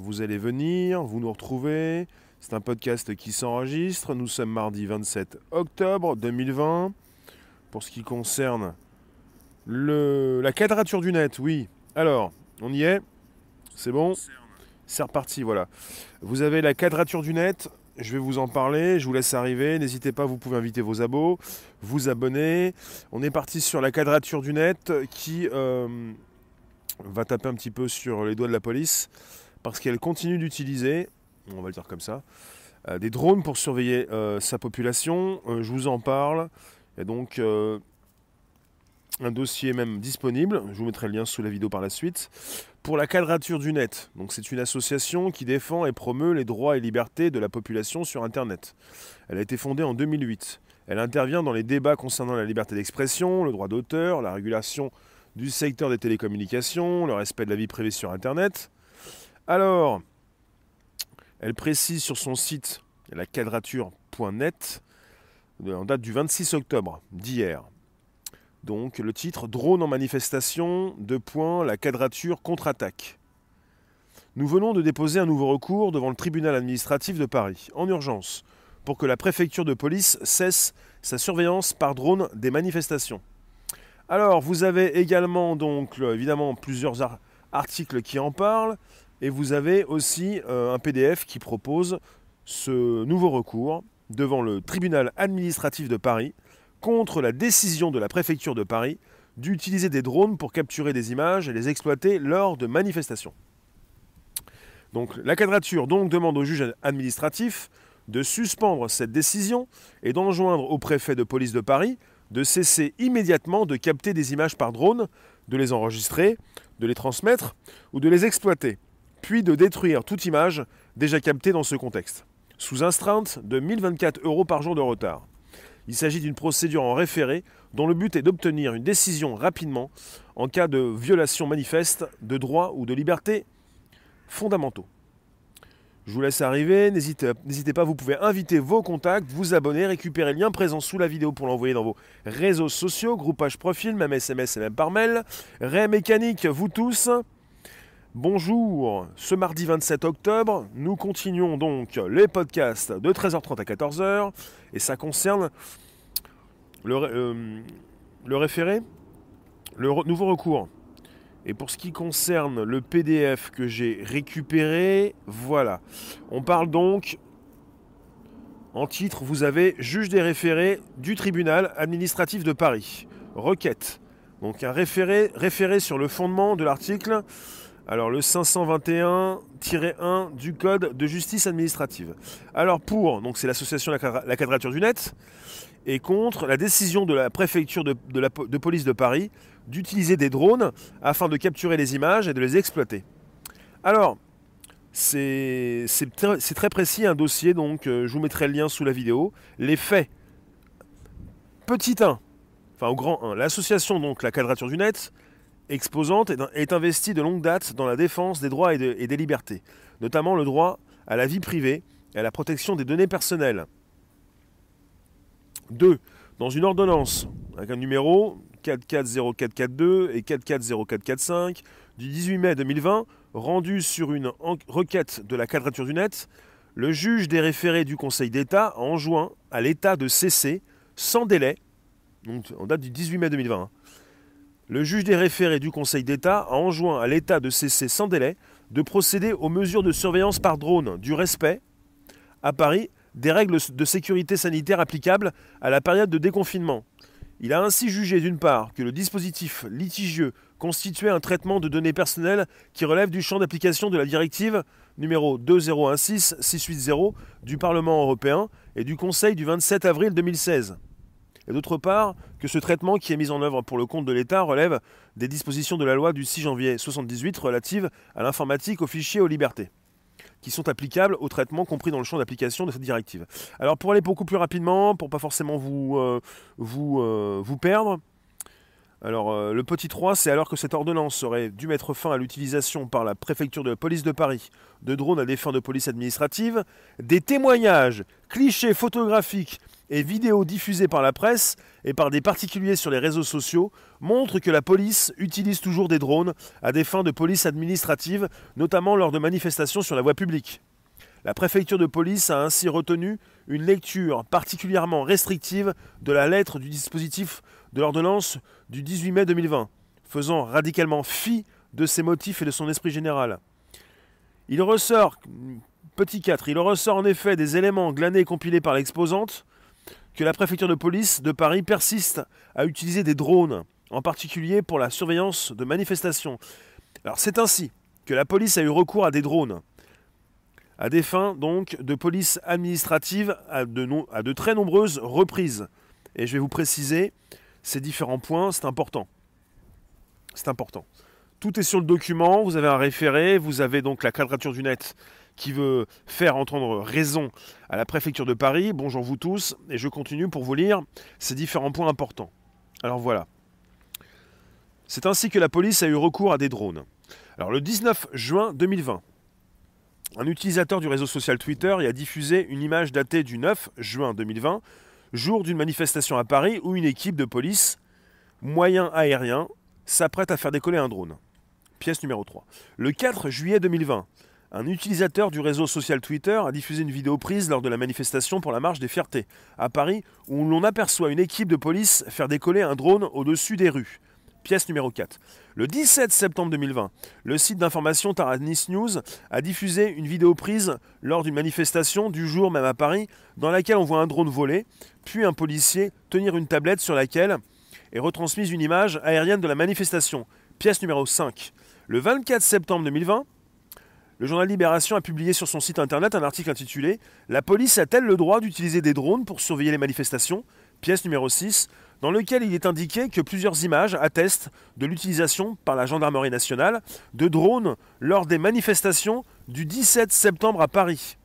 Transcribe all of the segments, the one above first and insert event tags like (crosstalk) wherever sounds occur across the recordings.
vous allez venir, vous nous retrouvez. C'est un podcast qui s'enregistre. Nous sommes mardi 27 octobre 2020. Pour ce qui concerne la quadrature du net, oui. Alors, on y est C'est bon? C'est reparti, voilà. Vous avez la quadrature du net. Je vais vous en parler, je vous laisse arriver. N'hésitez pas, vous pouvez inviter vos abos, vous abonner. On est parti sur la quadrature du net qui euh, va taper un petit peu sur les doigts de la police parce qu'elle continue d'utiliser, on va le dire comme ça, euh, des drones pour surveiller euh, sa population. je vous en parle. Et donc, un dossier même disponible, je vous mettrai le lien sous la vidéo par la suite, pour la quadrature du net. C'est une association qui défend et promeut les droits et libertés de la population sur Internet. Elle a été fondée en 2008. Elle intervient dans les débats concernant la liberté d'expression, le droit d'auteur, la régulation du secteur des télécommunications, le respect de la vie privée sur Internet. Alors, elle précise sur son site la quadrature.net en date du 26 octobre d'hier. Donc le titre Drone en manifestation, deux points, la quadrature contre-attaque. Nous venons de déposer un nouveau recours devant le tribunal administratif de Paris, en urgence, pour que la préfecture de police cesse sa surveillance par drone des manifestations. Alors, vous avez également donc évidemment plusieurs articles qui en parlent, et vous avez aussi euh, un PDF qui propose ce nouveau recours devant le tribunal administratif de Paris contre la décision de la préfecture de Paris d'utiliser des drones pour capturer des images et les exploiter lors de manifestations. Donc la quadrature donc demande au juge administratif de suspendre cette décision et d'enjoindre au préfet de police de Paris de cesser immédiatement de capter des images par drone, de les enregistrer, de les transmettre ou de les exploiter, puis de détruire toute image déjà captée dans ce contexte, sous astreinte de 1024 euros par jour de retard. Il s'agit d'une procédure en référé dont le but est d'obtenir une décision rapidement en cas de violation manifeste de droits ou de libertés fondamentaux. Je vous laisse arriver, n'hésitez pas, vous pouvez inviter vos contacts, vous abonner, récupérer le lien présent sous la vidéo pour l'envoyer dans vos réseaux sociaux, groupage profil, même SMS et même par mail. Ré mécanique, vous tous. Bonjour, ce mardi 27 octobre, nous continuons donc les podcasts de 13h30 à 14h et ça concerne le, euh, référé, le nouveau recours. Et pour ce qui concerne le PDF que j'ai récupéré, voilà. On parle donc, en titre, vous avez juge des référés du tribunal administratif de Paris. Requête. Donc un référé, référé sur le fondement de l'article alors le 521-1 du Code de justice administrative. Alors pour, donc c'est l'association La Quadrature du Net, et contre la décision de la préfecture de, police de Paris d'utiliser des drones afin de capturer les images et de les exploiter. Alors, c'est très, précis un dossier, donc euh, je vous mettrai le lien sous la vidéo. Les faits. Petit 1, enfin au grand 1, l'association donc la Quadrature du Net exposante est investie de longue date dans la défense des droits et, des libertés, notamment le droit à la vie privée et à la protection des données personnelles. 2. Dans une ordonnance avec un numéro 440442 et 440445 du 18 mai 2020, rendue sur une requête de la Quadrature du Net, le juge des référés du Conseil d'État a enjoint à l'État de cesser sans délai, donc en date du 18 mai 2020, le juge des référés du Conseil d'État a enjoint à l'État de cesser sans délai de procéder aux mesures de surveillance par drone du respect, à Paris, des règles de sécurité sanitaire applicables à la période de déconfinement. Il a ainsi jugé d'une part que le dispositif litigieux constituait un traitement de données personnelles qui relève du champ d'application de la directive numéro 2016-680 du Parlement européen et du Conseil du 27 avril 2016 et d'autre part que ce traitement qui est mis en œuvre pour le compte de l'État relève des dispositions de la loi du 6 janvier 1978 relative à l'informatique, aux fichiers aux libertés qui sont applicables au traitement compris dans le champ d'application de cette directive. Alors pour aller beaucoup plus rapidement, pour pas forcément vous, euh, euh, vous perdre, Alors, euh, le petit 3, c'est alors que cette ordonnance aurait dû mettre fin à l'utilisation par la préfecture de police de Paris de drones à des fins de police administrative, des témoignages, clichés photographiques et vidéos diffusées par la presse et par des particuliers sur les réseaux sociaux montrent que la police utilise toujours des drones à des fins de police administrative, notamment lors de manifestations sur la voie publique. La préfecture de police a ainsi retenu une lecture particulièrement restrictive de la lettre du dispositif de l'ordonnance du 18 mai 2020, faisant radicalement fi de ses motifs et de son esprit général. Il ressort, petit 4, il ressort en effet des éléments glanés et compilés par l'exposante que la préfecture de police de Paris persiste à utiliser des drones, en particulier pour la surveillance de manifestations. Alors c'est ainsi que la police a eu recours à des drones, à des fins donc de police administrative à de, très nombreuses reprises. Et je vais vous préciser ces différents points, c'est important. C'est important. Tout est sur le document, vous avez un référé, vous avez donc la quadrature du net qui veut faire entendre raison à la préfecture de Paris. Bonjour vous tous, et je continue pour vous lire ces différents points importants. Alors voilà. C'est ainsi que la police a eu recours à des drones. Alors le 19 juin 2020, un utilisateur du réseau social Twitter y a diffusé une image datée du 9 juin 2020, jour d'une manifestation à Paris où une équipe de police moyen aérien s'apprête à faire décoller un drone. Pièce numéro 3. Le 4 juillet 2020, un utilisateur du réseau social Twitter a diffusé une vidéo prise lors de la manifestation pour la marche des fiertés à Paris où l'on aperçoit une équipe de police faire décoller un drone au-dessus des rues. Pièce numéro 4. Le 17 septembre 2020, le site d'information Taranis News a diffusé une vidéo prise lors d'une manifestation du jour même à Paris dans laquelle on voit un drone voler, puis un policier tenir une tablette sur laquelle est retransmise une image aérienne de la manifestation. Pièce numéro 5. Le 24 septembre 2020, le journal Libération a publié sur son site internet un article intitulé La police a-t-elle le droit d'utiliser des drones pour surveiller les manifestations? Pièce numéro 6 dans lequel il est indiqué que plusieurs images attestent de l'utilisation par la gendarmerie nationale de drones lors des manifestations du 17 septembre à Paris.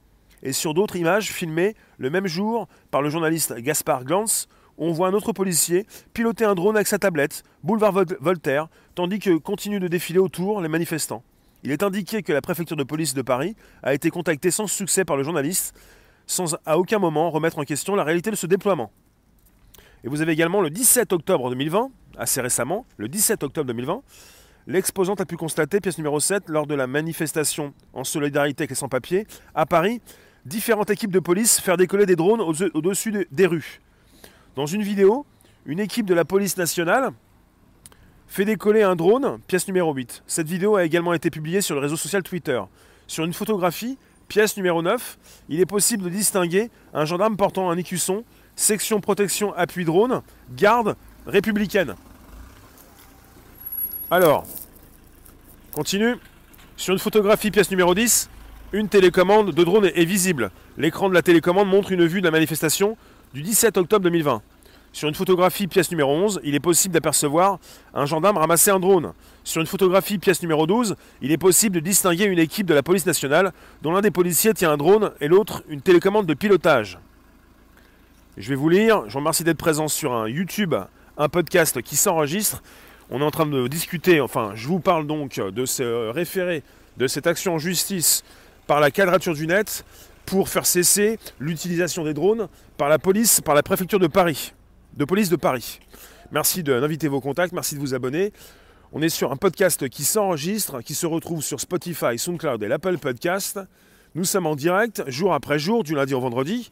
Et sur d'autres images filmées le même jour par le journaliste Gaspard Glantz, on voit un autre policier piloter un drone avec sa tablette, boulevard Voltaire, tandis que continuent de défiler autour les manifestants. Il est indiqué que la préfecture de police de Paris a été contactée sans succès par le journaliste, sans à aucun moment remettre en question la réalité de ce déploiement. Et vous avez également le 17 octobre 2020, assez récemment, le 17 octobre 2020, l'exposante a pu constater, pièce numéro 7, lors de la manifestation en solidarité avec sans-papiers, à Paris, différentes équipes de police faire décoller des drones au-dessus des rues. Dans une vidéo, une équipe de la police nationale fait décoller un drone, pièce numéro 8. Cette vidéo a également été publiée sur le réseau social Twitter. Sur une photographie, pièce numéro 9, il est possible de distinguer un gendarme portant un écusson section protection appui drone, garde républicaine. Alors, continue. Sur une photographie pièce numéro 10, une télécommande de drone est visible. L'écran de la télécommande montre une vue de la manifestation du 17 octobre 2020. Sur une photographie pièce numéro 11, il est possible d'apercevoir un gendarme ramasser un drone. Sur une photographie pièce numéro 12, il est possible de distinguer une équipe de la police nationale dont l'un des policiers tient un drone et l'autre une télécommande de pilotage. Je vais vous lire. Je vous remercie d'être présent sur un YouTube, un podcast qui s'enregistre. On est en train de discuter, enfin, je vous parle donc de ce référé, de cette action en justice par la quadrature du net pour faire cesser l'utilisation des drones par la police, par la préfecture de Paris, de police de Paris. Merci d'inviter vos contacts, merci de vous abonner. On est sur un podcast qui s'enregistre, qui se retrouve sur Spotify, SoundCloud et l'Apple Podcast. Nous sommes en direct, jour après jour, du lundi au vendredi.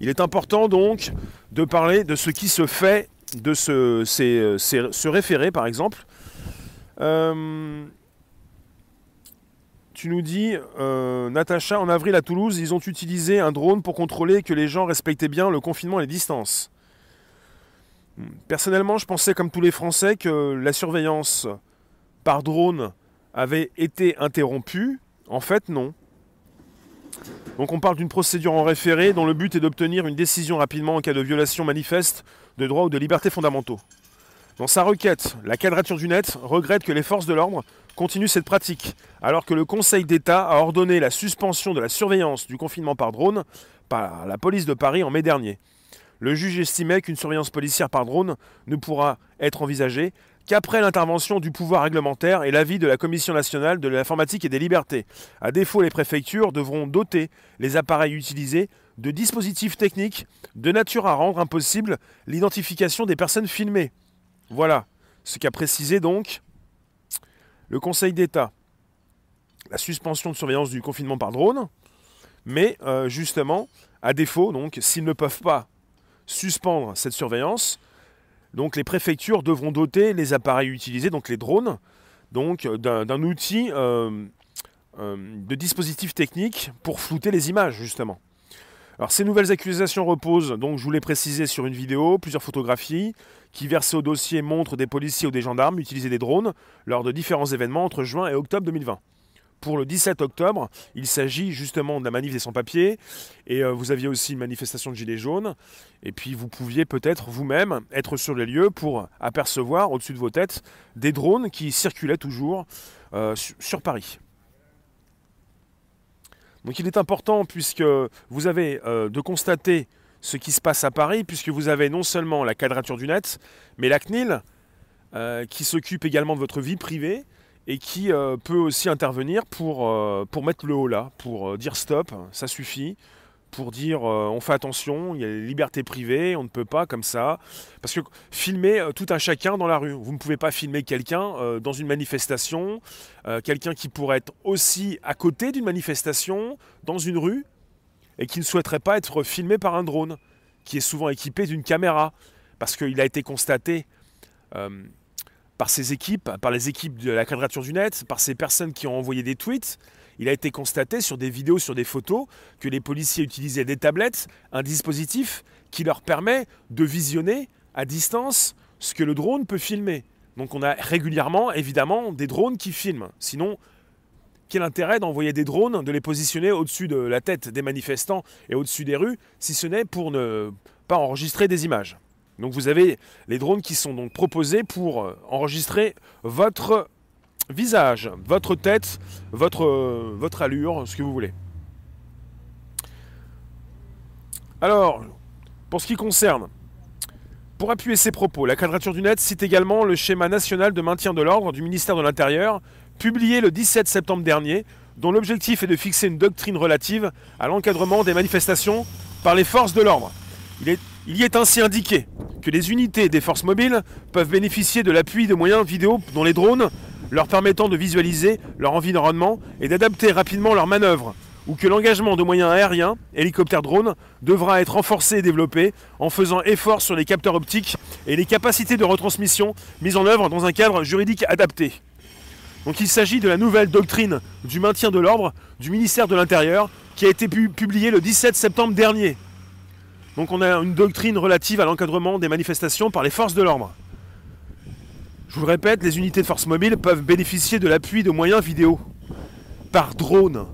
Il est important donc de parler de ce qui se fait, de ce, ce référé par exemple. Euh, tu nous dis, euh, Natacha, en avril à Toulouse, ils ont utilisé un drone pour contrôler que les gens respectaient bien le confinement et les distances. Personnellement, je pensais comme tous les Français que la surveillance par drone avait été interrompue. En fait, non. Donc on parle d'une procédure en référé dont le but est d'obtenir une décision rapidement en cas de violation manifeste de droits ou de libertés fondamentaux. Dans sa requête, la Quadrature du Net regrette que les forces de l'ordre continuent cette pratique, alors que le Conseil d'État a ordonné la suspension de la surveillance du confinement par drone par la police de Paris en mai dernier. Le juge estimait qu'une surveillance policière par drone ne pourra être envisagée qu'après l'intervention du pouvoir réglementaire et l'avis de la Commission nationale de l'informatique et des libertés. À défaut, les préfectures devront doter les appareils utilisés de dispositifs techniques de nature à rendre impossible l'identification des personnes filmées. Voilà ce qu'a précisé donc le Conseil d'État. La suspension de surveillance du confinement par drone, mais euh, justement, à défaut, donc, s'ils ne peuvent pas suspendre cette surveillance, donc les préfectures devront doter les appareils utilisés, donc les drones, donc d'un outil euh, euh, de dispositif technique pour flouter les images, justement. Alors ces nouvelles accusations reposent, donc je vous l'ai précisé sur une vidéo, plusieurs photographies qui versées au dossier montrent des policiers ou des gendarmes utiliser des drones lors de différents événements entre juin et octobre 2020 pour le 17 octobre. Il s'agit justement de la manif des sans-papiers. Et euh, vous aviez aussi une manifestation de Gilets jaunes. Et puis vous pouviez peut-être vous-même être sur les lieux pour apercevoir au-dessus de vos têtes des drones qui circulaient toujours euh, sur Paris. Donc il est important, puisque vous avez euh, de constater ce qui se passe à Paris, puisque vous avez non seulement la quadrature du net, mais la CNIL, qui s'occupe également de votre vie privée, et qui euh, peut aussi intervenir pour, euh, pour mettre le haut là, pour euh, dire stop, ça suffit, pour dire on fait attention, il y a les libertés privées, on ne peut pas comme ça. Parce que filmer tout un chacun dans la rue, vous ne pouvez pas filmer quelqu'un dans une manifestation, quelqu'un qui pourrait être aussi à côté d'une manifestation, dans une rue, et qui ne souhaiterait pas être filmé par un drone, qui est souvent équipé d'une caméra, parce qu'il a été constaté par ces équipes, par les équipes de la quadrature du net, par ces personnes qui ont envoyé des tweets. Il a été constaté sur des vidéos, sur des photos, que les policiers utilisaient des tablettes, un dispositif qui leur permet de visionner à distance ce que le drone peut filmer. Donc on a régulièrement, évidemment, des drones qui filment. Sinon, quel intérêt d'envoyer des drones, de les positionner au-dessus de la tête des manifestants et au-dessus des rues, si ce n'est pour ne pas enregistrer des images? Donc vous avez les drones qui sont donc proposés pour euh, enregistrer votre visage, votre tête, votre, euh, votre allure, ce que vous voulez. Alors, pour ce qui concerne, pour appuyer ces propos, la Quadrature du Net cite également le schéma national de maintien de l'ordre du ministère de l'Intérieur, publié le 17 septembre dernier, dont l'objectif est de fixer une doctrine relative à l'encadrement des manifestations par les forces de l'ordre. Il, il y est ainsi indiqué que les unités des forces mobiles peuvent bénéficier de l'appui de moyens vidéo dont les drones, leur permettant de visualiser leur environnement et d'adapter rapidement leurs manœuvres, ou que l'engagement de moyens aériens, hélicoptères drones, devra être renforcé et développé en faisant effort sur les capteurs optiques et les capacités de retransmission mises en œuvre dans un cadre juridique adapté. Donc il s'agit de la nouvelle doctrine du maintien de l'ordre du ministère de l'Intérieur qui a été publiée le 17 septembre dernier. Donc on a une doctrine relative à l'encadrement des manifestations par les forces de l'ordre. Je vous le répète, les unités de force mobile peuvent bénéficier de l'appui de moyens vidéo par drone.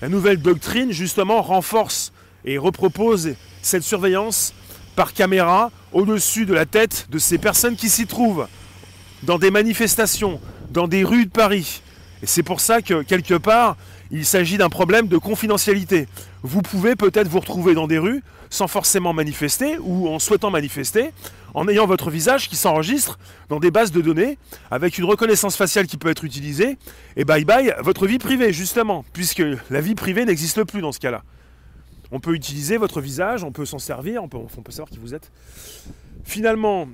La nouvelle doctrine, justement, renforce et repropose cette surveillance par caméra au-dessus de la tête de ces personnes qui s'y trouvent, dans des manifestations, dans des rues de Paris. Et c'est pour ça que, quelque part, il s'agit d'un problème de confidentialité. Vous pouvez peut-être vous retrouver dans des rues sans forcément manifester ou en souhaitant manifester, en ayant votre visage qui s'enregistre dans des bases de données avec une reconnaissance faciale qui peut être utilisée. Et bye bye votre vie privée justement, puisque la vie privée n'existe plus dans ce cas-là. On peut utiliser votre visage, on peut s'en servir, on peut, on peut savoir qui vous êtes. Finalement,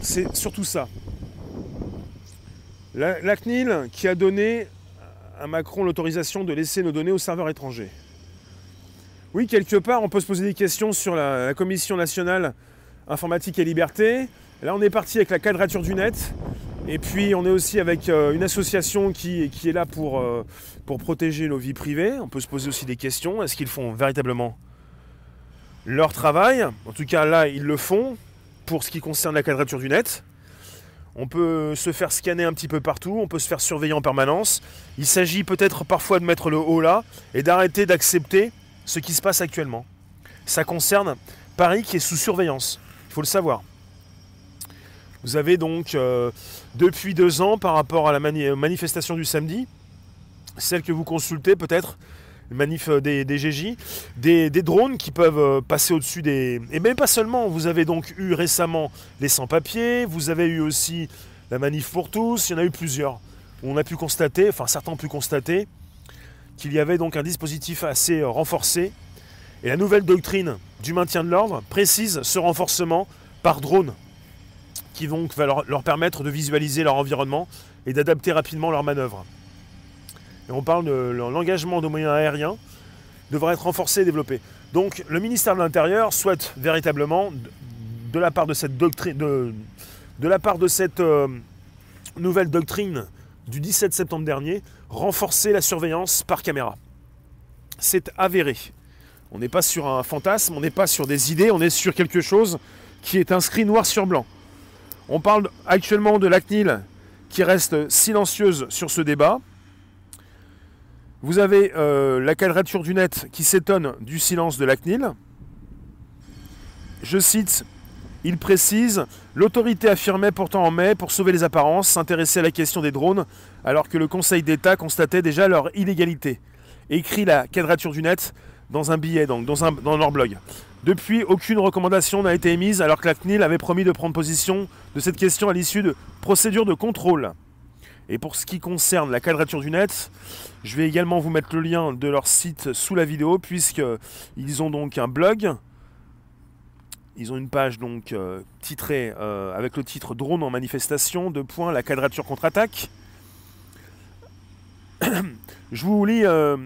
c'est surtout ça. La, la CNIL qui a donné à Macron l'autorisation de laisser nos données aux serveurs étrangers. Oui, quelque part, on peut se poser des questions sur la, Commission nationale informatique et liberté. Là, on est parti avec la quadrature du net. Et puis, on est aussi avec euh, une association qui, est là pour, euh, pour protéger nos vies privées. On peut se poser aussi des questions. Est-ce qu'ils font véritablement leur travail? En tout cas, là, ils le font pour ce qui concerne la quadrature du net. On peut se faire scanner un petit peu partout, on peut se faire surveiller en permanence. Il s'agit peut-être parfois de mettre le haut là et d'arrêter d'accepter ce qui se passe actuellement. Ça concerne Paris qui est sous surveillance, il faut le savoir. Vous avez donc, euh, depuis deux ans, par rapport à la manifestation du samedi, celle que vous consultez peut-être, manif euh, des, des GJ, des, drones qui peuvent euh, passer au-dessus des... Et même pas seulement, vous avez donc eu récemment les sans-papiers, vous avez eu aussi la manif pour tous, il y en a eu plusieurs. On a pu constater, enfin certains ont pu constater, qu'il y avait donc un dispositif assez euh, renforcé. Et la nouvelle doctrine du maintien de l'ordre précise ce renforcement par drone, qui donc va leur, permettre de visualiser leur environnement et d'adapter rapidement leurs manœuvres. Et on parle de l'engagement de moyens aériens devrait être renforcé et développé. Donc le ministère de l'Intérieur souhaite véritablement, de la part de cette doctrine, de, la part de cette euh, nouvelle doctrine du 17 septembre dernier, renforcer la surveillance par caméra. C'est avéré. On n'est pas sur un fantasme, on n'est pas sur des idées, on est sur quelque chose qui est inscrit noir sur blanc. On parle actuellement de la CNIL qui reste silencieuse sur ce débat. Vous avez euh, la quadrature du net qui s'étonne du silence de la CNIL. Je cite, il précise, l'autorité affirmait pourtant en mai, pour sauver les apparences, s'intéresser à la question des drones, alors que le Conseil d'État constatait déjà leur illégalité. Écrit la quadrature du net dans un billet, donc dans, leur blog. Depuis, aucune recommandation n'a été émise alors que la CNIL avait promis de prendre position de cette question à l'issue de procédures de contrôle. Et pour ce qui concerne la quadrature du net, je vais également vous mettre le lien de leur site sous la vidéo puisqu'ils ont donc un blog. Ils ont une page donc euh, titrée euh, avec le titre Drone en manifestation, de points, la quadrature contre-attaque. (clears throat) je vous lis, euh,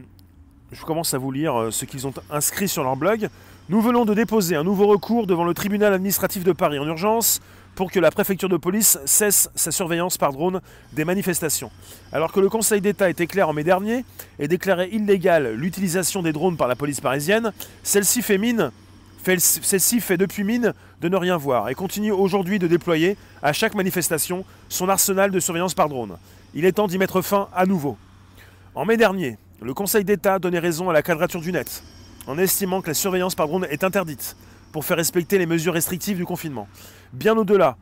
je commence à vous lire ce qu'ils ont inscrit sur leur blog. Nous venons de déposer un nouveau recours devant le tribunal administratif de Paris en urgence pour que la préfecture de police cesse sa surveillance par drone des manifestations. Alors que le Conseil d'État était clair en mai dernier et déclarait illégale l'utilisation des drones par la police parisienne, celle-ci fait mine celle-ci fait depuis mine de ne rien voir et continue aujourd'hui de déployer à chaque manifestation son arsenal de surveillance par drone. Il est temps d'y mettre fin à nouveau. En mai dernier, le Conseil d'État donnait raison à la quadrature du net en estimant que la surveillance par drone est interdite pour faire respecter les mesures restrictives du confinement. Bien au-delà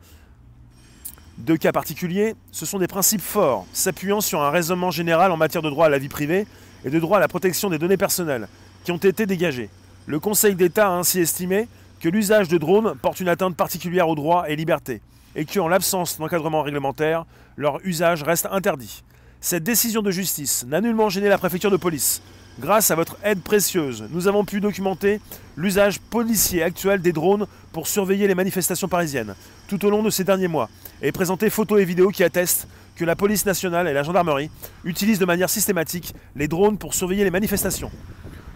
de cas particuliers, ce sont des principes forts, s'appuyant sur un raisonnement général en matière de droit à la vie privée et de droit à la protection des données personnelles, qui ont été dégagés. Le Conseil d'État a ainsi estimé que l'usage de drones porte une atteinte particulière aux droits et libertés, et que, en l'absence d'encadrement réglementaire, leur usage reste interdit. Cette décision de justice n'a nullement gêné la préfecture de police, Grâce à votre aide précieuse, nous avons pu documenter l'usage policier actuel des drones pour surveiller les manifestations parisiennes tout au long de ces derniers mois et présenter photos et vidéos qui attestent que la police nationale et la gendarmerie utilisent de manière systématique les drones pour surveiller les manifestations.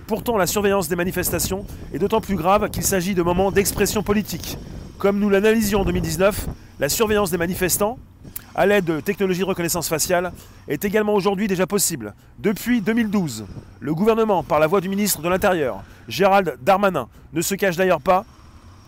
Pourtant, la surveillance des manifestations est d'autant plus grave qu'il s'agit de moments d'expression politique. Comme nous l'analysions en 2019, la surveillance des manifestants, à l'aide de technologies de reconnaissance faciale est également aujourd'hui déjà possible. Depuis 2012, le gouvernement, par la voix du ministre de l'Intérieur, Gérald Darmanin, ne se cache d'ailleurs pas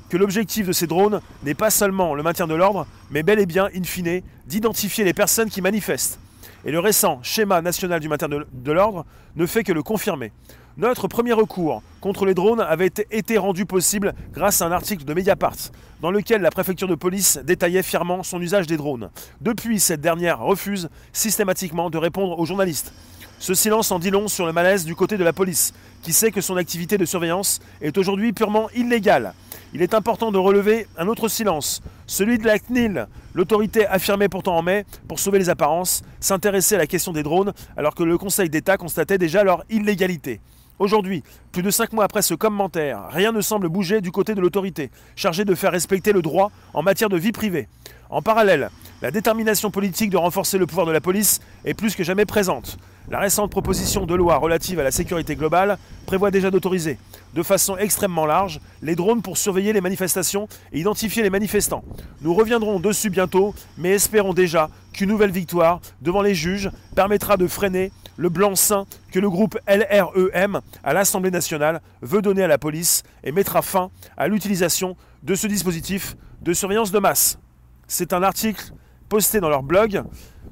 que l'objectif de ces drones n'est pas seulement le maintien de l'ordre, mais bel et bien, in fine, d'identifier les personnes qui manifestent. Et le récent schéma national du maintien de, l'ordre ne fait que le confirmer. Notre premier recours contre les drones avait été rendu possible grâce à un article de Mediapart, dans lequel la préfecture de police détaillait fièrement son usage des drones. Depuis, cette dernière refuse systématiquement de répondre aux journalistes. Ce silence en dit long sur le malaise du côté de la police, qui sait que son activité de surveillance est aujourd'hui purement illégale. Il est important de relever un autre silence, celui de la CNIL. L'autorité affirmait pourtant en mai, pour sauver les apparences, s'intéresser à la question des drones, alors que le Conseil d'État constatait déjà leur illégalité. Aujourd'hui, plus de cinq mois après ce commentaire, rien ne semble bouger du côté de l'autorité, chargée de faire respecter le droit en matière de vie privée. En parallèle, la détermination politique de renforcer le pouvoir de la police est plus que jamais présente. La récente proposition de loi relative à la sécurité globale prévoit déjà d'autoriser, de façon extrêmement large, les drones pour surveiller les manifestations et identifier les manifestants. Nous reviendrons dessus bientôt, mais espérons déjà qu'une nouvelle victoire devant les juges permettra de freiner le blanc-seing que le groupe LREM à l'Assemblée nationale veut donner à la police et mettra fin à l'utilisation de ce dispositif de surveillance de masse. C'est un article posté dans leur blog.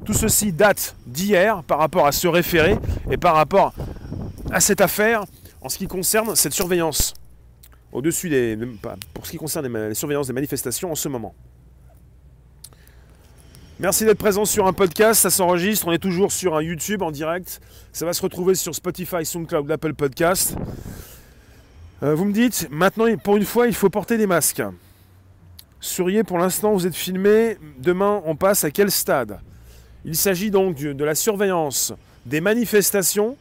Tout ceci date d'hier par rapport à ce référé et par rapport à cette affaire en ce qui concerne cette surveillance au-dessus des. pour ce qui concerne les surveillances des manifestations en ce moment. Merci d'être présent sur un podcast, ça s'enregistre, on est toujours sur un YouTube en direct, ça va se retrouver sur Spotify, SoundCloud, Apple Podcast. Euh, vous me dites, maintenant pour une fois il faut porter des masques. Souriez, pour l'instant, vous êtes filmé. Demain, on passe à quel stade? Il s'agit donc de la surveillance des manifestations.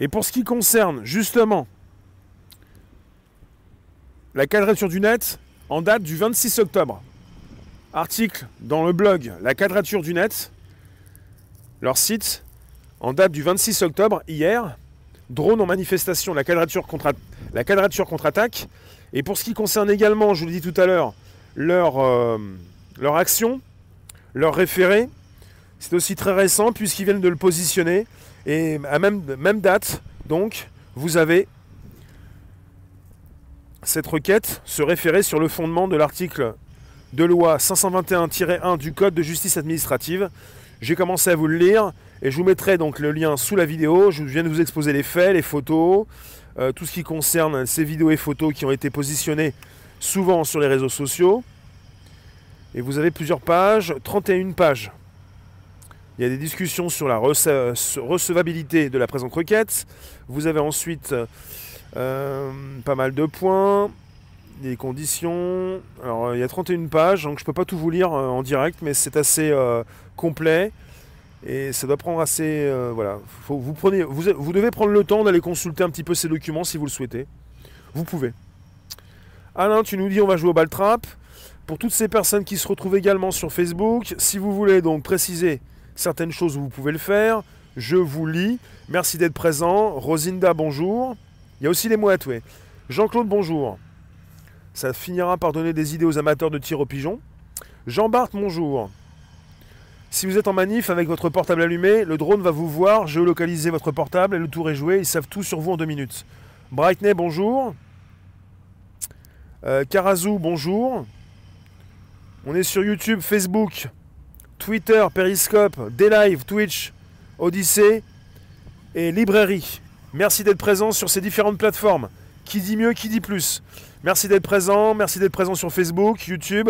Et pour ce qui concerne justement la quadrature du net, en date du 26 octobre, article dans le blog La quadrature du net, leur site, en date du 26 octobre, hier, drone en manifestation, la quadrature contre-attaque. Et pour ce qui concerne également, je vous l'ai dit tout à l'heure, leur, euh, leur action, leur référé, c'est aussi très récent puisqu'ils viennent de le positionner. Et à même, même date, donc, vous avez cette requête se référer sur le fondement de l'article de loi 521-1 du Code de justice administrative. J'ai commencé à vous le lire et je vous mettrai donc le lien sous la vidéo. Je viens de vous exposer les faits, les photos, euh, tout ce qui concerne ces vidéos et photos qui ont été positionnées souvent sur les réseaux sociaux. Et vous avez plusieurs pages, 31 pages. Il y a des discussions sur la recevabilité de la présente requête. Vous avez ensuite euh, pas mal de points, des conditions. Alors il y a 31 pages, donc je ne peux pas tout vous lire euh, en direct, mais c'est assez complet. Et ça doit prendre assez. Euh, voilà. vous, prenez, vous, devez prendre le temps d'aller consulter un petit peu ces documents si vous le souhaitez. Vous pouvez. Alain, tu nous dis on va jouer au Baltrap. Pour toutes ces personnes qui se retrouvent également sur Facebook, si vous voulez donc préciser certaines choses, vous pouvez le faire. Je vous lis. Merci d'être présent. Rosinda, bonjour. Il y a aussi les mouettes, oui. Jean-Claude, bonjour. Ça finira par donner des idées aux amateurs de tir au pigeon. Jean-Bart, bonjour. Si vous êtes en manif avec votre portable allumé, le drone va vous voir, géolocaliser votre portable et le tour est joué. Ils savent tout sur vous en deux minutes. Brightney, bonjour. Euh, bonjour. On est sur YouTube, Facebook, Twitter, Periscope, D-Live, Twitch, Odyssey et Librairie. Merci d'être présent sur ces différentes plateformes. Qui dit mieux, qui dit plus. Merci d'être présent, merci d'être présent sur Facebook, YouTube,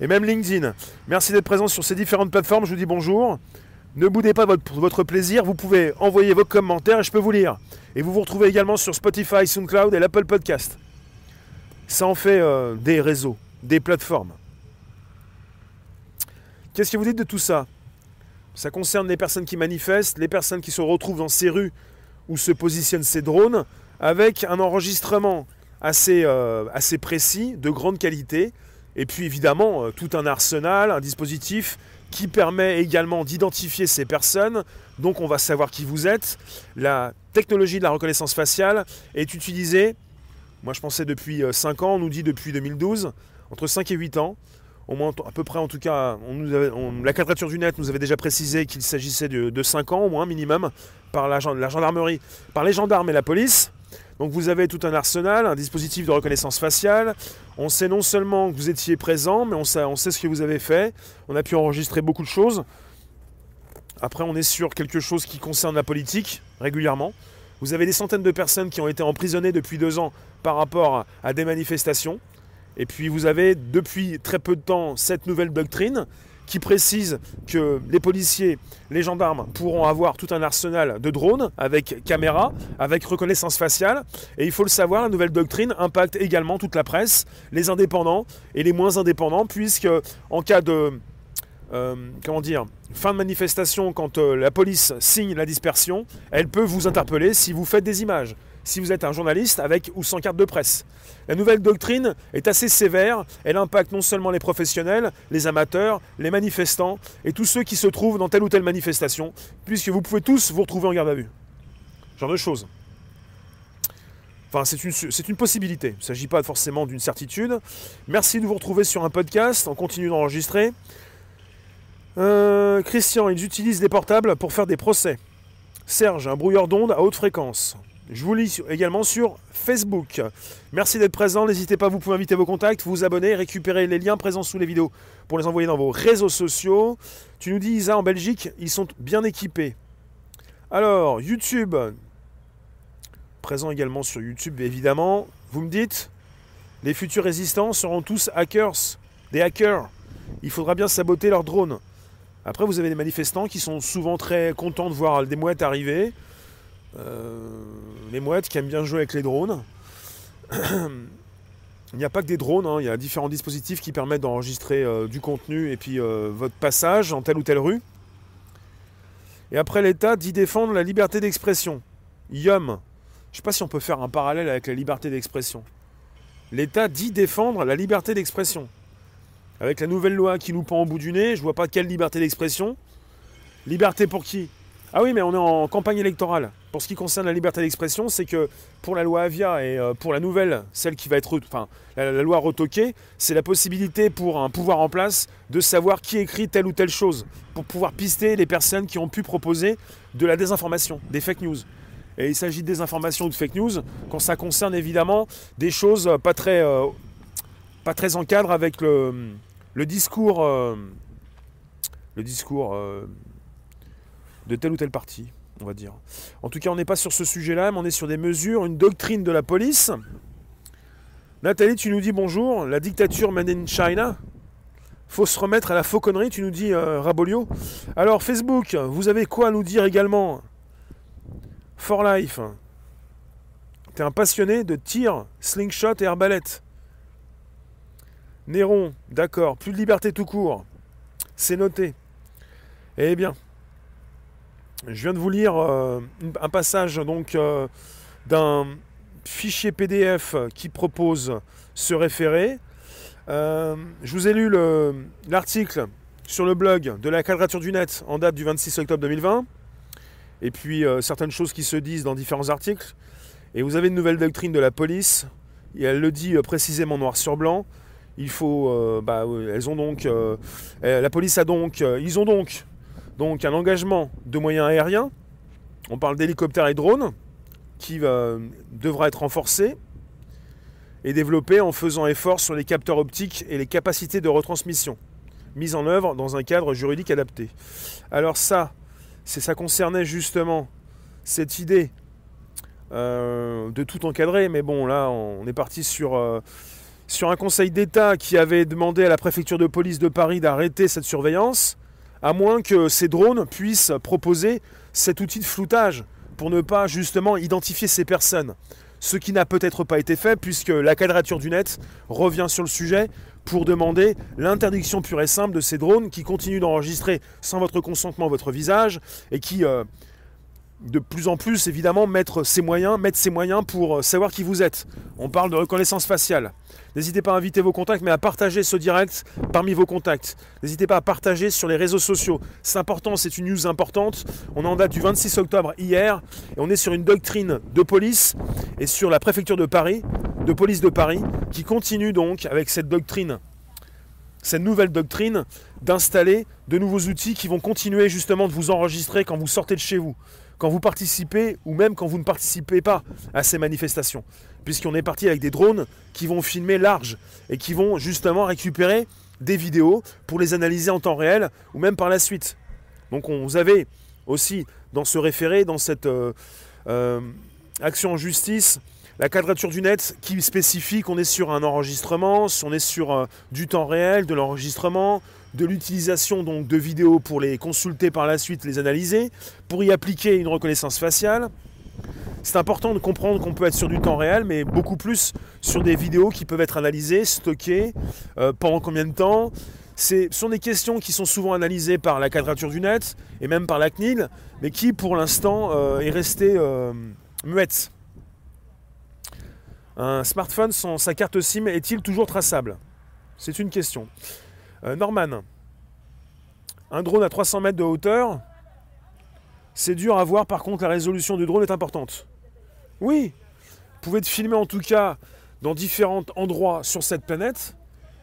et même LinkedIn. Merci d'être présent sur ces différentes plateformes. Je vous dis bonjour. Ne boudez pas votre, votre plaisir. Vous pouvez envoyer vos commentaires et je peux vous lire. Et vous vous retrouvez également sur Spotify, SoundCloud et l'Apple Podcast. Ça en fait euh, des réseaux, des plateformes. Qu'est-ce que vous dites de tout ça? Ça concerne les personnes qui manifestent, les personnes qui se retrouvent dans ces rues où se positionnent ces drones, avec un enregistrement assez, euh, assez précis, de grande qualité, et puis évidemment, euh, tout un arsenal, un dispositif qui permet également d'identifier ces personnes. Donc on va savoir qui vous êtes. La technologie de la reconnaissance faciale est utilisée, moi je pensais depuis 5 euh, ans, on nous dit depuis 2012, entre 5 et 8 ans. Au moins, à peu près en tout cas, la quadrature du net nous avait déjà précisé qu'il s'agissait de, 5 ans au moins minimum par la gendarmerie, par les gendarmes et la police. Donc vous avez tout un arsenal, un dispositif de reconnaissance faciale. On sait non seulement que vous étiez présent, mais on sait, ce que vous avez fait. On a pu enregistrer beaucoup de choses. Après, on est sur quelque chose qui concerne la politique régulièrement. Vous avez des centaines de personnes qui ont été emprisonnées depuis deux ans par rapport à des manifestations. Et puis vous avez depuis très peu de temps cette nouvelle doctrine qui précise que les policiers, les gendarmes pourront avoir tout un arsenal de drones avec caméra, avec reconnaissance faciale. Et il faut le savoir, la nouvelle doctrine impacte également toute la presse, les indépendants et les moins indépendants, puisque en cas de euh, comment dire, fin de manifestation, quand euh, la police signe la dispersion, elle peut vous interpeller si vous faites des images si vous êtes un journaliste avec ou sans carte de presse. La nouvelle doctrine est assez sévère, elle impacte non seulement les professionnels, les amateurs, les manifestants et tous ceux qui se trouvent dans telle ou telle manifestation, puisque vous pouvez tous vous retrouver en garde à vue. Genre de choses. Enfin, c'est une, possibilité. Il ne s'agit pas forcément d'une certitude. Merci de vous retrouver sur un podcast. On continue d'enregistrer. Euh, Christian, ils utilisent des portables pour faire des procès. Serge, un brouilleur d'ondes à haute fréquence. Je vous lis également sur Facebook. Merci d'être présent. N'hésitez pas, vous pouvez inviter vos contacts, vous abonner, récupérer les liens présents sous les vidéos pour les envoyer dans vos réseaux sociaux. Tu nous dis, Isa, en Belgique, ils sont bien équipés. Alors, YouTube. Présent également sur YouTube, évidemment. Vous me dites, les futurs résistants seront tous hackers, des hackers. Il faudra bien saboter leurs drones. Après, vous avez des manifestants qui sont souvent très contents de voir des mouettes arriver. Euh, les mouettes qui aiment bien jouer avec les drones. (clears throat) il n'y a pas que des drones, hein, il y a différents dispositifs qui permettent d'enregistrer euh, du contenu et puis euh, votre passage dans telle ou telle rue. Et après, l'État dit défendre la liberté d'expression. YUM. Je ne sais pas si on peut faire un parallèle avec la liberté d'expression. L'État dit défendre la liberté d'expression. Avec la nouvelle loi qui nous pend au bout du nez, je vois pas quelle liberté d'expression. Liberté pour qui? Ah oui, mais on est en campagne électorale. Pour ce qui concerne la liberté d'expression, c'est que pour la loi Avia et euh, pour la nouvelle, celle qui va être, enfin, la, loi retoquée, c'est la possibilité pour un pouvoir en place de savoir qui écrit telle ou telle chose, pour pouvoir pister les personnes qui ont pu proposer de la désinformation, des fake news. Et il s'agit de désinformation ou de fake news quand ça concerne évidemment des choses pas très, euh, pas très en cadre avec le, discours, euh, le discours de telle ou telle partie on va dire. En tout cas, on n'est pas sur ce sujet-là, mais on est sur des mesures, une doctrine de la police. Nathalie, tu nous dis bonjour, la dictature made in China. Faut se remettre à la fauconnerie, tu nous dis euh, Rabolio. Alors, Facebook, vous avez quoi à nous dire également? For Life. T'es un passionné de tir, slingshot et arbalète. Néron, d'accord, plus de liberté tout court. C'est noté. Eh bien, je viens de vous lire euh, un passage donc euh, d'un fichier PDF qui propose ce référé. Euh, je vous ai lu l'article sur le blog de la quadrature du net en date du 26 octobre 2020, et puis certaines choses qui se disent dans différents articles. Et vous avez une nouvelle doctrine de la police, et elle le dit précisément noir sur blanc. Il faut, bah, elles ont donc, la police a donc, ils ont donc donc un engagement de moyens aériens, on parle d'hélicoptères et drones, qui devra être renforcé et développé en faisant effort sur les capteurs optiques et les capacités de retransmission, mises en œuvre dans un cadre juridique adapté. Alors ça, ça concernait justement cette idée euh, de tout encadrer, mais bon là on est parti euh, sur un conseil d'État qui avait demandé à la préfecture de police de Paris d'arrêter cette surveillance à moins que ces drones puissent proposer cet outil de floutage pour ne pas justement identifier ces personnes. Ce qui n'a peut-être pas été fait puisque la quadrature du net revient sur le sujet pour demander l'interdiction pure et simple de ces drones qui continuent d'enregistrer sans votre consentement votre visage et qui euh, de plus en plus évidemment mettre ses moyens, mettre ses moyens pour euh, savoir qui vous êtes. On parle de reconnaissance faciale. N'hésitez pas à inviter vos contacts, mais à partager ce direct parmi vos contacts. N'hésitez pas à partager sur les réseaux sociaux. C'est important, c'est une news importante. On en date du 26 octobre hier, et on est sur une doctrine de police et sur la préfecture de Paris, de police de Paris, qui continue donc avec cette doctrine, cette nouvelle doctrine d'installer de nouveaux outils qui vont continuer justement de vous enregistrer quand vous sortez de chez vous quand vous participez ou même quand vous ne participez pas à ces manifestations. Puisqu'on est parti avec des drones qui vont filmer large et qui vont justement récupérer des vidéos pour les analyser en temps réel ou même par la suite. Donc on, vous aussi dans ce référé, dans cette euh, euh, action en justice, la quadrature du net qui spécifie qu'on est sur un enregistrement, on est sur euh, du temps réel, de l'enregistrement, de l'utilisation donc de vidéos pour les consulter par la suite, les analyser, pour y appliquer une reconnaissance faciale. C'est important de comprendre qu'on peut être sur du temps réel, mais beaucoup plus sur des vidéos qui peuvent être analysées, stockées, euh, pendant combien de temps. Ce sont des questions qui sont souvent analysées par la quadrature du net et même par la CNIL, mais qui pour l'instant euh, est restée euh, muette. Un smartphone sans sa carte SIM est-il toujours traçable? C'est une question. Norman, un drone à 300 mètres de hauteur, c'est dur à voir, par contre la résolution du drone est importante. Oui, vous pouvez te filmer en tout cas dans différents endroits sur cette planète,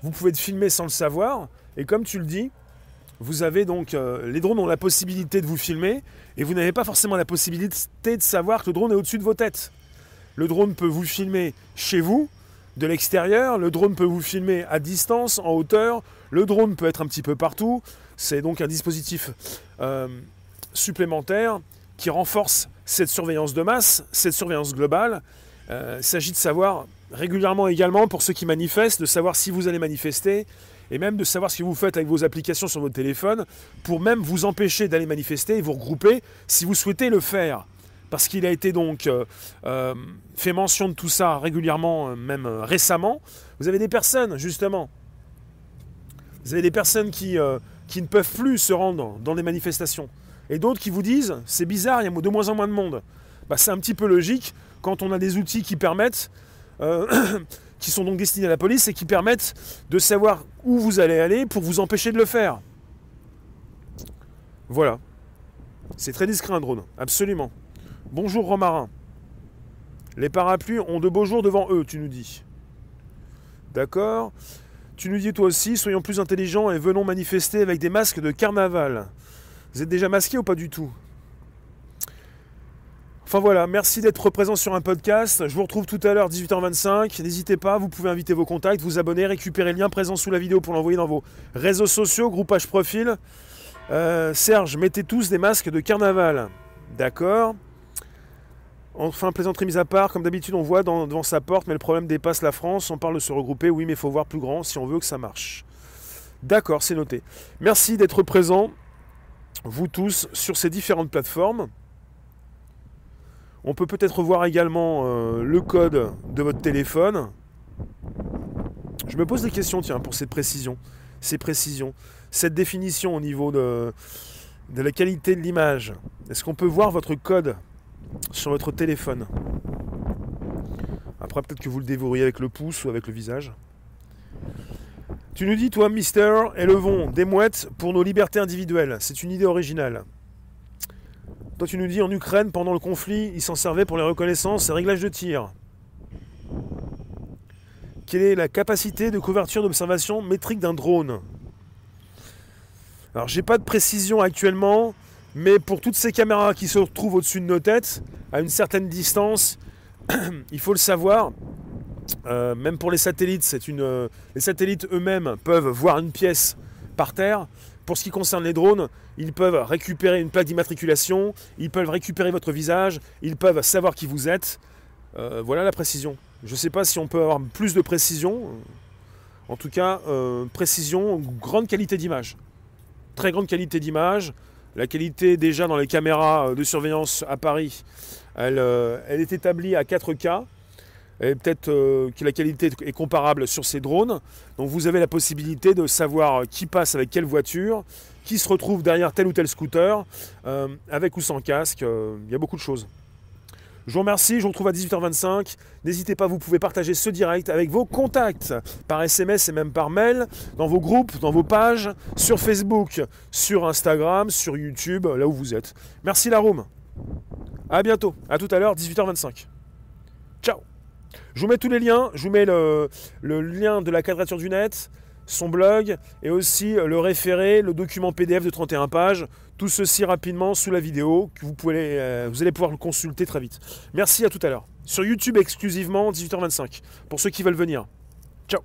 vous pouvez te filmer sans le savoir, et comme tu le dis, vous avez donc, euh, les drones ont la possibilité de vous filmer, et vous n'avez pas forcément la possibilité de savoir que le drone est au-dessus de vos têtes. Le drone peut vous filmer chez vous, de l'extérieur, le drone peut vous filmer à distance, en hauteur, le drone peut être un petit peu partout. C'est donc un dispositif euh, supplémentaire qui renforce cette surveillance de masse, cette surveillance globale. Euh, il s'agit de savoir régulièrement également, pour ceux qui manifestent, de savoir si vous allez manifester et même de savoir ce que vous faites avec vos applications sur votre téléphone pour même vous empêcher d'aller manifester et vous regrouper si vous souhaitez le faire. parce qu'il a été donc euh, euh, fait mention de tout ça régulièrement, même récemment. Vous avez des personnes, justement, vous avez des personnes qui ne peuvent plus se rendre dans les manifestations. Et d'autres qui vous disent, c'est bizarre, il y a de moins en moins de monde. Bah, c'est un petit peu logique quand on a des outils qui permettent, (coughs) qui sont donc destinés à la police et qui permettent de savoir où vous allez aller pour vous empêcher de le faire. Voilà. C'est très discret un drone, absolument. Bonjour Romarin. Les parapluies ont de beaux jours devant eux, tu nous dis. D'accord Tu nous dis toi aussi, soyons plus intelligents et venons manifester avec des masques de carnaval. Vous êtes déjà masqué ou pas du tout? Enfin voilà, merci d'être présent sur un podcast. Je vous retrouve tout à l'heure 18h25. N'hésitez pas, vous pouvez inviter vos contacts, vous abonner, récupérer le lien présent sous la vidéo pour l'envoyer dans vos réseaux sociaux, groupage profil. Euh, Serge, mettez tous des masques de carnaval. D'accord. Enfin, plaisanterie mise à part, comme d'habitude, on voit devant sa porte, mais le problème dépasse la France. On parle de se regrouper, oui, mais il faut voir plus grand si on veut que ça marche. D'accord, c'est noté. Merci d'être présent, vous tous, sur ces différentes plateformes. On peut peut-être voir également euh, le code de votre téléphone. Je me pose des questions, tiens, pour cette précision. Ces précisions cette définition au niveau de, de la qualité de l'image. Est-ce qu'on peut voir votre code sur votre téléphone? Après, peut-être que vous le dévouriez avec le pouce ou avec le visage. Tu nous dis, toi, Mister, élevons des mouettes pour nos libertés individuelles. C'est une idée originale. Toi, tu nous dis, en Ukraine, pendant le conflit, ils s'en servaient pour les reconnaissances et réglages de tir. Quelle est la capacité de couverture d'observation métrique d'un drone? Alors j'ai pas de précision actuellement, mais pour toutes ces caméras qui se retrouvent au-dessus de nos têtes, à une certaine distance, (clears throat) il faut le savoir. Euh, même pour les satellites, c'est une, euh, les satellites eux-mêmes peuvent voir une pièce par terre. Pour ce qui concerne les drones, ils peuvent récupérer une plaque d'immatriculation, ils peuvent récupérer votre visage, ils peuvent savoir qui vous êtes. Euh, voilà la précision. Je ne sais pas si on peut avoir plus de précision. En tout cas, précision, grande qualité d'image très grande qualité d'image. La qualité déjà dans les caméras de surveillance à Paris, elle est établie à 4K. Et peut-être euh, que la qualité est comparable sur ces drones. Donc vous avez la possibilité de savoir qui passe avec quelle voiture, qui se retrouve derrière tel ou tel scooter, avec ou sans casque. Il y a beaucoup de choses. Je vous remercie, je vous retrouve à 18h25. N'hésitez pas, vous pouvez partager ce direct avec vos contacts par SMS et même par mail, dans vos groupes, dans vos pages, sur Facebook, sur Instagram, sur YouTube, là où vous êtes. Merci la room. À bientôt, à tout à l'heure, 18h25. Ciao. Je vous mets tous les liens, je vous mets le, lien de la quadrature du net, son blog et aussi le référé, le document PDF de 31 pages. Tout ceci rapidement sous la vidéo que vous, euh, vous allez pouvoir le consulter très vite. Merci à tout à l'heure. Sur YouTube exclusivement 18h25 pour ceux qui veulent venir. Ciao